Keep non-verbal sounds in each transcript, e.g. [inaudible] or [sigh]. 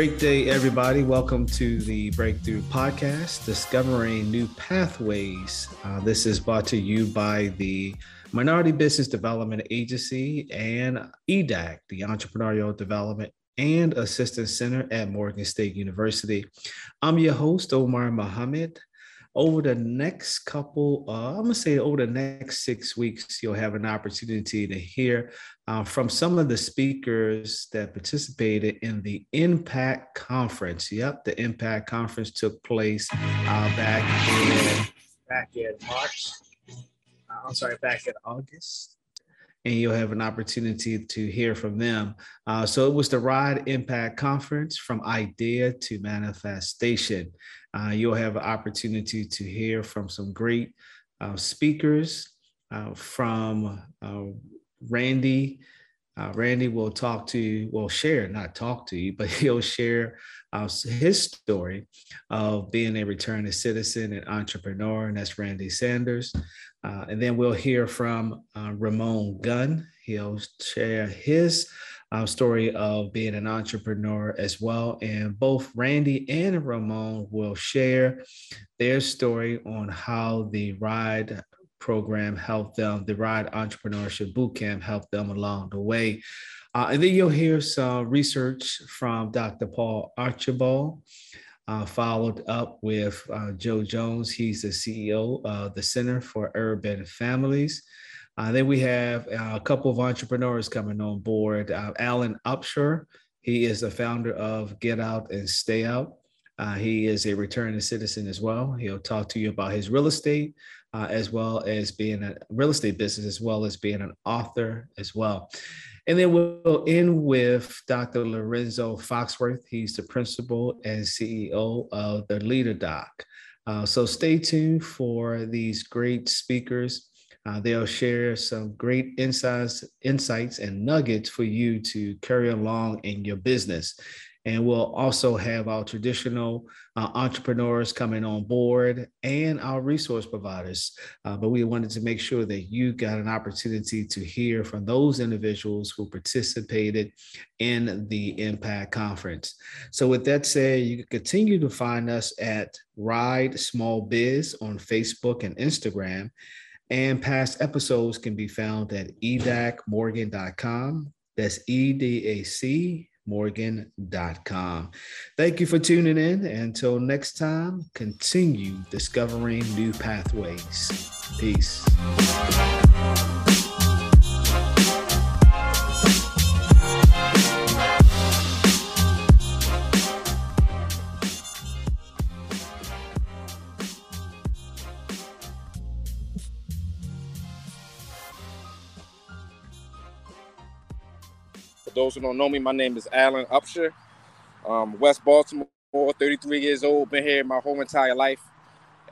Great day, everybody. Welcome to the Breakthrough Podcast, Discovering New Pathways. Uh, this is brought to you by the Minority Business Development Agency and EDAC, the Entrepreneurial Development and Assistance Center at Morgan State University. I'm your host, Omar Muhammad over the next couple, uh, I'm gonna say over the next six weeks, you'll have an opportunity to hear uh, from some of the speakers that participated in the Impact Conference. Yep, the Impact Conference took place uh, back in back in March. Uh, I'm sorry, back in August and you'll have an opportunity to hear from them. Uh, so it was the Ride Impact Conference from idea to manifestation. Uh, you'll have an opportunity to hear from some great uh, speakers uh, from uh, Randy. Uh, Randy will talk to you, will share, not talk to you, [laughs] but he'll share uh, his story of being a returning citizen and entrepreneur, and that's Randy Sanders. and then we'll hear from Ramon Gunn. He'll share his uh, story of being an entrepreneur as well. And both Randy and Ramon will share their story on how the RIDE program helped them, the RIDE Entrepreneurship Bootcamp helped them along the way. Uh, and then you'll hear some research from Dr. Paul Archibald. Uh, followed up with uh, Joe Jones. He's the CEO of the Center for Urban Families. Uh, then we have uh, a couple of entrepreneurs coming on board. Uh, Alan Upshur, he is the founder of Get Out and Stay Out. Uh, he is a returning citizen as well. He'll talk to you about his real estate, uh, as well as being a real estate business, as well as being an author as well. And then we'll end with Dr. Lorenzo Foxworth. He's the principal and CEO of the Leader Doc. Uh, so stay tuned for these great speakers uh, they'll share some great insights, insights and nuggets for you to carry along in your business. And we'll also have our traditional uh, entrepreneurs coming on board and our resource providers. Uh, but we wanted to make sure that you got an opportunity to hear from those individuals who participated in the Impact Conference. So, with that said, you can continue to find us at Ride Small Biz on Facebook and Instagram. And past episodes can be found at edacmorgan.com. That's E D A C morgan.com. Thank you for tuning in. Until next time, continue discovering new pathways. Peace. Those who don't know me, my name is Alan Upshur. Um, West Baltimore, 33 years old, been here my whole entire life.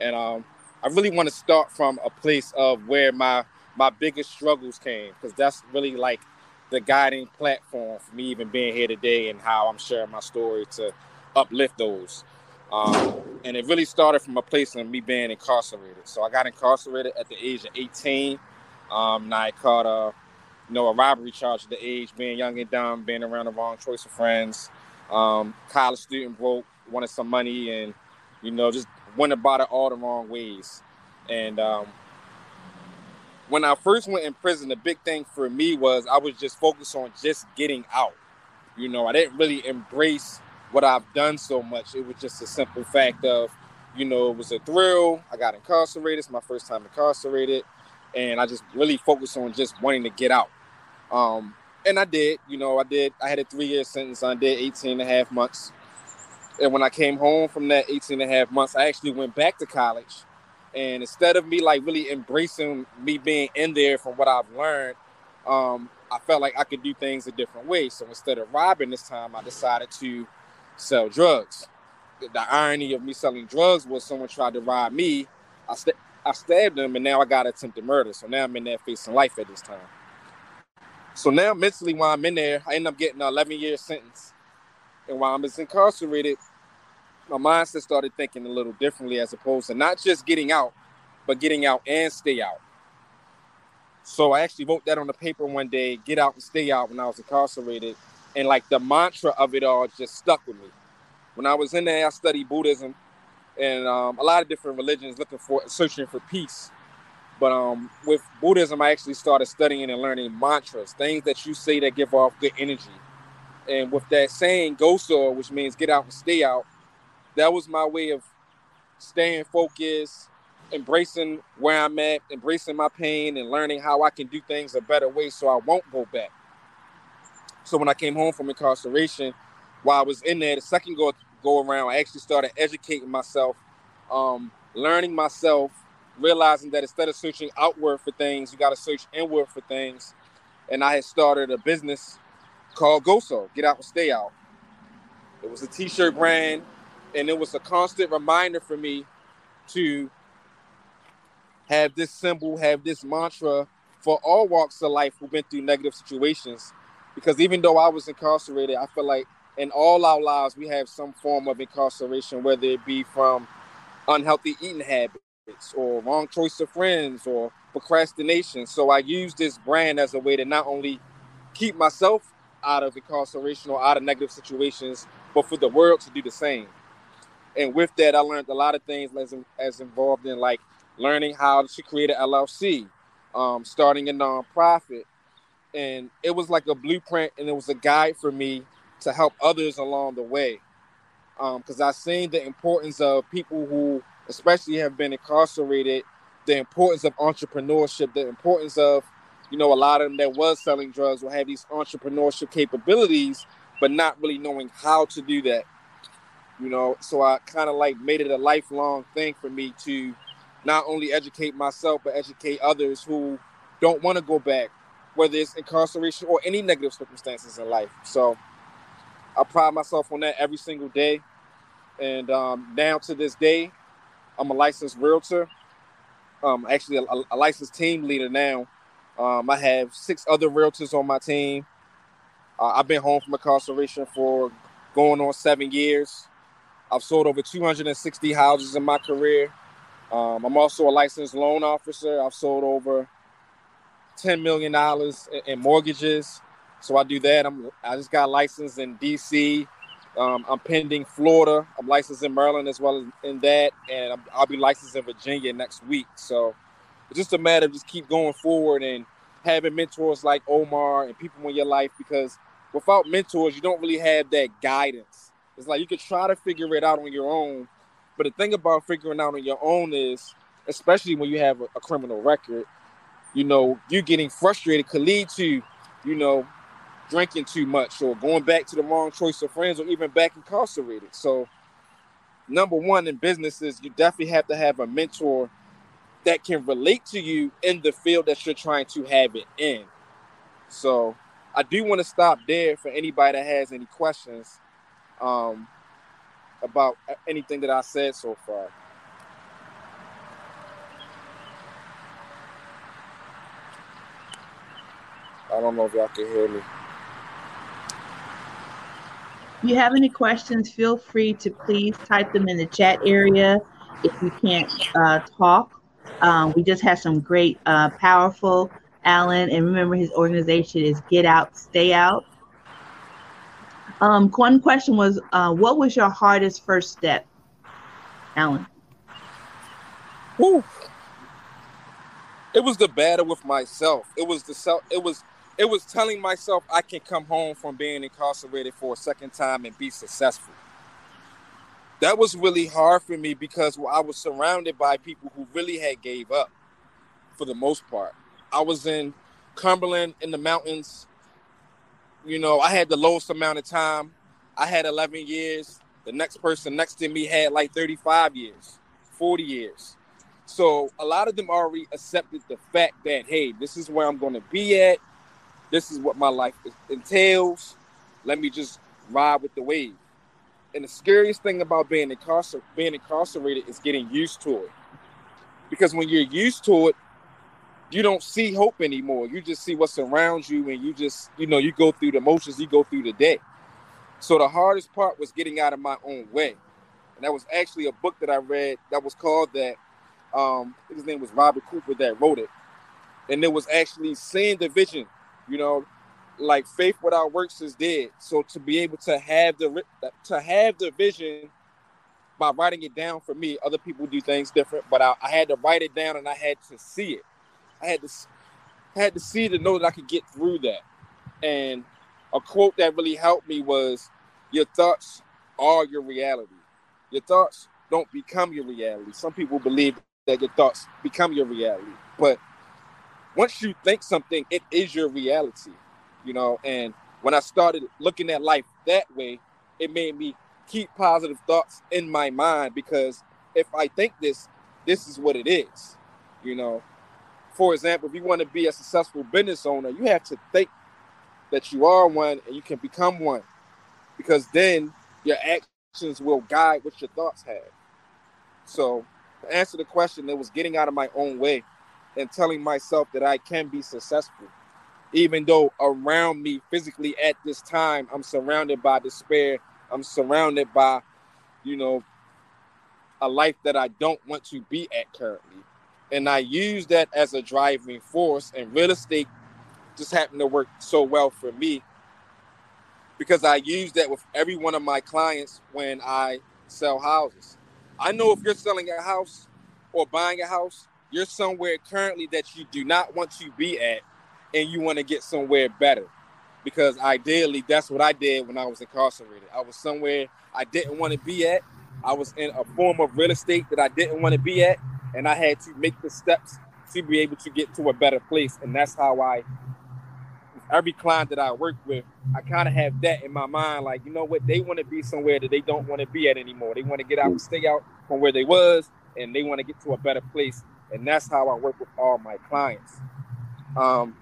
And um, I really want to start from a place of where my my biggest struggles came, because that's really like the guiding platform for me even being here today and how I'm sharing my story to uplift those. Um, and it really started from a place of me being incarcerated. So I got incarcerated at the age of 18. Um, and I caught a you know, a robbery charge at the age, being young and dumb, being around the wrong choice of friends. Um, college student broke, wanted some money, and you know, just went about it all the wrong ways. And um, when I first went in prison, the big thing for me was I was just focused on just getting out. You know, I didn't really embrace what I've done so much. It was just a simple fact of, you know, it was a thrill. I got incarcerated. It's my first time incarcerated. And I just really focused on just wanting to get out. Um, and I did, you know, I did, I had a three year sentence. I did 18 and a half months. And when I came home from that 18 and a half months, I actually went back to college. And instead of me like really embracing me being in there from what I've learned, um, I felt like I could do things a different way. So instead of robbing this time, I decided to sell drugs. The irony of me selling drugs was someone tried to rob me. I, st- I stabbed them, and now I got attempted murder. So now I'm in there facing life at this time. So now mentally, while I'm in there, I end up getting an 11 year sentence. And while I'm incarcerated, my mindset started thinking a little differently as opposed to not just getting out, but getting out and stay out. So I actually wrote that on the paper one day, get out and stay out when I was incarcerated. and like the mantra of it all just stuck with me. When I was in there, I studied Buddhism and um, a lot of different religions looking for searching for peace. But um, with Buddhism, I actually started studying and learning mantras, things that you say that give off good energy. And with that saying, "Goso," which means get out and stay out, that was my way of staying focused, embracing where I'm at, embracing my pain, and learning how I can do things a better way so I won't go back. So when I came home from incarceration, while I was in there, the second go go around, I actually started educating myself, um, learning myself, realizing that instead of searching outward for things, you got to search inward for things. And I had started a business called GoSo, Get Out and Stay Out. It was a t-shirt brand, and it was a constant reminder for me to have this symbol, have this mantra for all walks of life who've been through negative situations. Because even though I was incarcerated, I feel like in all our lives we have some form of incarceration, whether it be from unhealthy eating habits or wrong choice of friends or procrastination. So I use this brand as a way to not only keep myself out of incarceration or out of negative situations, but for the world to do the same. And with that, I learned a lot of things as, as involved in like learning how to create an LLC, um, starting a nonprofit. And it was like a blueprint and it was a guide for me to help others along the way. Because um, I've seen the importance of people who, especially have been incarcerated, the importance of entrepreneurship, the importance of, you know, a lot of them that was selling drugs will have these entrepreneurship capabilities, but not really knowing how to do that. You know, so I kind of like made it a lifelong thing for me to not only educate myself, but educate others who don't want to go back, whether it's incarceration or any negative circumstances in life. So I pride myself on that every single day. And um, down to this day, I'm a licensed realtor. Um, actually, a, a licensed team leader now. Um, I have six other realtors on my team. Uh, I've been home from incarceration for going on seven years. I've sold over 260 houses in my career. Um, I'm also a licensed loan officer. I've sold over $10 million in, in mortgages. So I do that. I'm I just got licensed in DC. Um, I'm pending Florida. I'm licensed in Maryland as well as in that, and i will be licensed in Virginia next week. So it's just a matter of just keep going forward and having mentors like Omar and people in your life because without mentors, you don't really have that guidance. It's like you could try to figure it out on your own, but the thing about figuring out on your own is, especially when you have a, a criminal record, you know, you getting frustrated could lead to, you know, drinking too much or going back to the wrong choice of friends or even back incarcerated. So, number one in business is you definitely have to have a mentor that can relate to you in the field that you're trying to have it in. So, I do want to stop there for anybody that has any questions um, about anything that I said so far. I don't know if y'all can hear me. If you have any questions, feel free to please type them in the chat area if you can't uh, talk. Um, we just had some great, uh, powerful Alan, and remember his organization is Get Out, Stay Out. Um, one question was, uh, what was your hardest first step, Alan? Woo. It was the battle with myself. It was the self. It was it was telling myself I can come home from being incarcerated for a second time and be successful. That was really hard for me because I was surrounded by people who really had gave up for the most part. I was in Cumberland in the mountains. You know, I had the lowest amount of time. I had 11 years. The next person next to me had like 35 years, 40 years. So a lot of them already accepted the fact that, hey, this is where I'm going to be at this is what my life entails. Let me just ride with the wave. And the scariest thing about being, incarcer- being incarcerated is getting used to it. Because when you're used to it, you don't see hope anymore. You just see what's around you and you just, you know, you go through the motions, you go through the day. So the hardest part was getting out of my own way. And that was actually a book that I read that was called that. Um, his name was Robert Cooper that wrote it. And it was actually seeing the vision you know, like faith without works is dead. So to be able to have the to have the vision by writing it down for me, other people do things different, but I, I had to write it down and I had to see it. I had to I had to see to know that I could get through that. And a quote that really helped me was, "Your thoughts are your reality. Your thoughts don't become your reality. Some people believe that your thoughts become your reality, but once you think something, it is your reality, you know. And when I started looking at life that way, it made me keep positive thoughts in my mind because if I think this, this is what it is, you know. For example, if you want to be a successful business owner, you have to think that you are one and you can become one because then your actions will guide what your thoughts have. So, to answer the question, it was getting out of my own way and telling myself that I can be successful. Even though around me physically at this time, I'm surrounded by despair, I'm surrounded by, you know, a life that I don't want to be at currently. And I use that as a driving force, and real estate just happened to work so well for me because I use that with every one of my clients when I sell houses. I know if you're selling a house or buying a house, you're somewhere currently that you do not want to be at and you want to get somewhere better. Because ideally, that's what I did when I was incarcerated. I was somewhere I didn't want to be at. I was in a form of real estate that I didn't want to be at. And I had to make the steps to be able to get to a better place. And that's how I, every client that I work with, I kind of have that in my mind. Like, you know what? They want to be somewhere that they don't want to be at anymore. They want to get out, and stay out from where they was, and they want to get to a better place and that's how I work with all my clients. Um,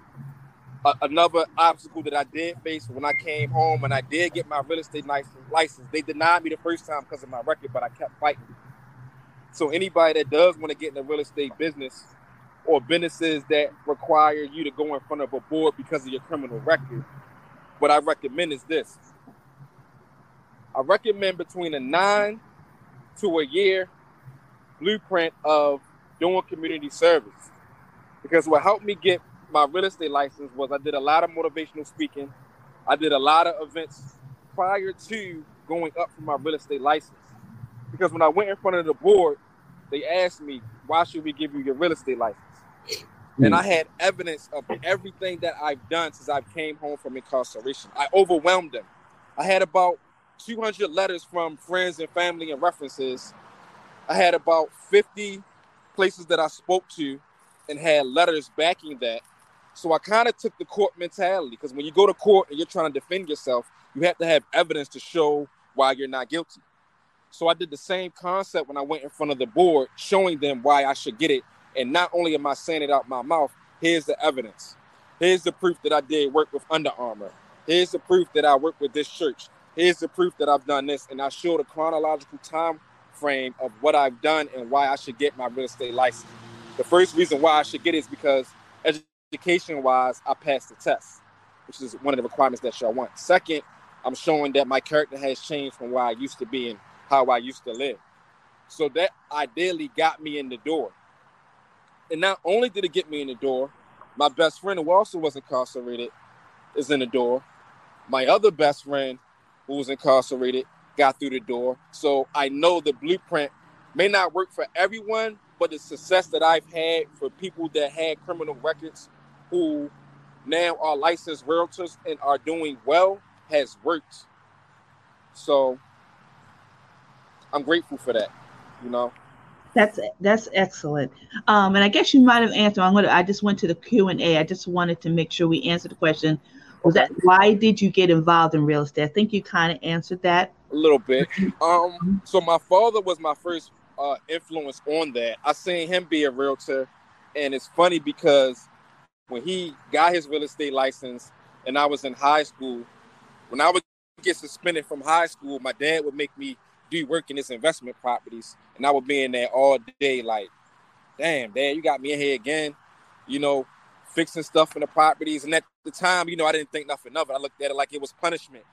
a- another obstacle that I did face when I came home and I did get my real estate license, license they denied me the first time because of my record, but I kept fighting. So anybody that does want to get in the real estate business or businesses that require you to go in front of a board because of your criminal record, what I recommend is this. I recommend between a nine to a year blueprint of doing community service. Because what helped me get my real estate license was I did a lot of motivational speaking. I did a lot of events prior to going up for my real estate license. Because when I went in front of the board, they asked me, why should we give you your real estate license? Mm. And I had evidence of everything that I've done since I came home from incarceration. I overwhelmed them. I had about 200 letters from friends and family and references. I had about 50 places that I spoke to and had letters backing that. So I kind of took the court mentality because when you go to court and you're trying to defend yourself, you have to have evidence to show why you're not guilty. So I did the same concept when I went in front of the board, showing them why I should get it. And not only am I saying it out my mouth, here's the evidence. Here's the proof that I did work with Under Armour. Here's the proof that I work with this church. Here's the proof that I've done this. And I showed a chronological time frame of what I've done and why I should get my real estate license. The first reason why I should get it is because education wise, I passed the test, which is one of the requirements that y'all want. Second, I'm showing that my character has changed from where I used to be and how I used to live. So that ideally got me in the door. And not only did it get me in the door, my best friend who also was incarcerated is in the door. My other best friend who was incarcerated got through the door. So I know the blueprint may not work for everyone, but the success that I've had for people that had criminal records who now are licensed realtors and are doing well has worked. So I'm grateful for that, you know. That's that's excellent. Um, and I guess you might have answered. I'm gonna. I just went to the Q and A. I just wanted to make sure we answered the question. Was that why did you get involved in real estate? I think you kind of answered that a little bit. [laughs] Um, so my father was my first uh, influence on that. I seen him be a realtor, and it's funny because when he got his real estate license, and I was in high school, when I would get suspended from high school, my dad would make me do work in his investment properties, and I would be in there all day, like, damn, dad, you got me in here again, you know, fixing stuff in the properties. And at the time, you know, I didn't think nothing of it. I looked at it like it was punishment.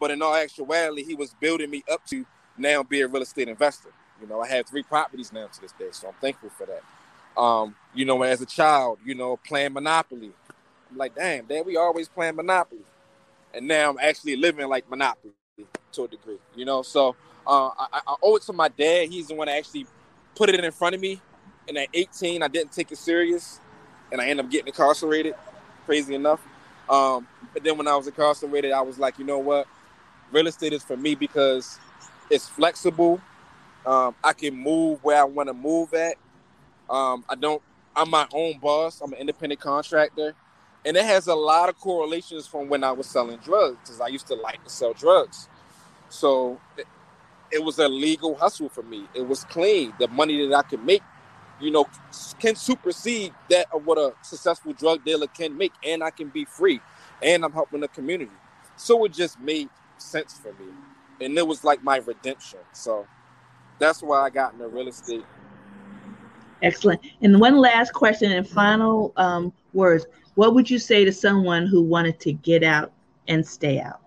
But in all actuality, he was building me up to now be a real estate investor. You know, I have three properties now to this day, so I'm thankful for that. Um, you know, as a child, you know, playing Monopoly, I'm like, damn, dad, we always playing Monopoly. And now I'm actually living like Monopoly to a degree, you know? So uh, I, I owe it to my dad. He's the one that actually put it in front of me. And at 18, I didn't take it serious. And I ended up getting incarcerated, crazy enough. Um, but then when I was incarcerated, I was like, you know what? Real estate is for me because it's flexible. Um, I can move where I want to move at. Um, I don't. I'm my own boss. I'm an independent contractor, and it has a lot of correlations from when I was selling drugs because I used to like to sell drugs. So it, it was a legal hustle for me. It was clean. The money that I could make, you know, can supersede that of what a successful drug dealer can make, and I can be free, and I'm helping the community. So it just made sense for me, and it was like my redemption. So that's why I got into real estate. Excellent. And one last question and final um, words. What would you say to someone who wanted to get out and stay out?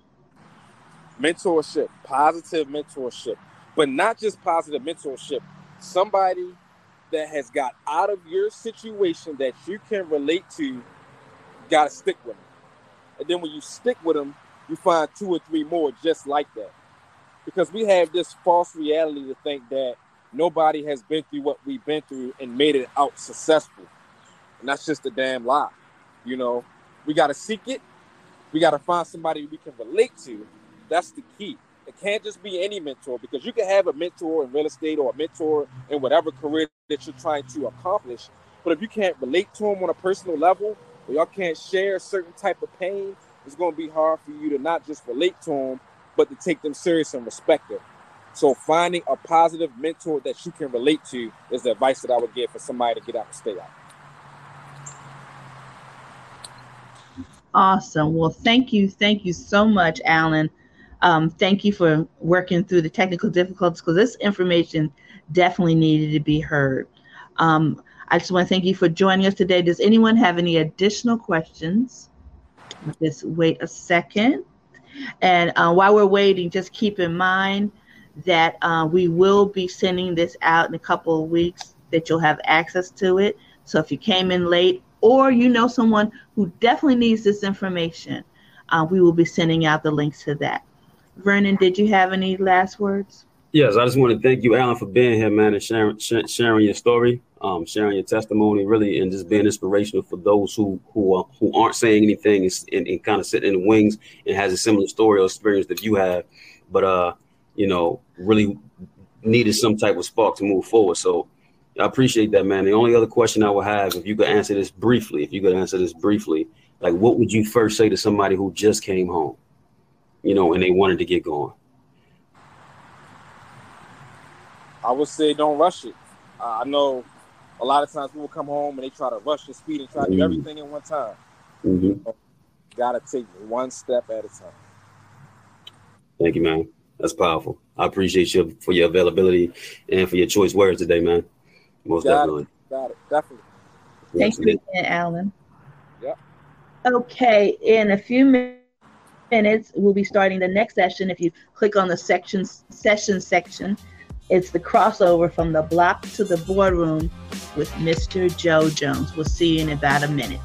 Mentorship, positive mentorship, but not just positive mentorship. Somebody that has got out of your situation that you can relate to, got to stick with them. And then when you stick with them, you find two or three more just like that because we have this false reality to think that nobody has been through what we've been through and made it out successful. And that's just a damn lie. You know, we got to seek it. We got to find somebody we can relate to. That's the key. It can't just be any mentor because you can have a mentor in real estate or a mentor in whatever career that you're trying to accomplish. But if you can't relate to them on a personal level, or y'all can't share a certain type of pain, it's going to be hard for you to not just relate to them, but to take them serious and respect them. So finding a positive mentor that you can relate to is the advice that I would give for somebody to get out and stay out. Awesome. Well, thank you. Thank you so much, Alan. Um, thank you for working through the technical difficulties because this information definitely needed to be heard. Um, I just want to thank you for joining us today. Does anyone have any additional questions? Just wait a second. And uh, while we're waiting, just keep in mind that uh, we will be sending this out in a couple of weeks that you'll have access to it. So if you came in late or you know someone who definitely needs this information, uh, we will be sending out the links to that. Vernon, did you have any last words? Yes, I just want to thank you, Alan, for being here, man, and sharing sharing your story, um, sharing your testimony, really, and just being inspirational for those who who are, who aren't saying anything and, and kind of sitting in the wings and has a similar story or experience that you have, but uh, you know, really needed some type of spark to move forward. So I appreciate that, man. The only other question I would have, if you could answer this briefly, if you could answer this briefly, like what would you first say to somebody who just came home, you know, and they wanted to get going? I would say don't rush it. Uh, I know a lot of times people come home and they try to rush the speed and try to do mm-hmm. everything in one time. Mm-hmm. gotta take one step at a time. Thank you, man. That's powerful. I appreciate you for your availability and for your choice words today, man. Most got definitely. It. Got it. Definitely. Thank you again, Alan. Yeah. Okay, in a few minutes, we'll be starting the next session. If you click on the sections session section, it's the crossover from the block to the boardroom with Mr. Joe Jones. We'll see you in about a minute.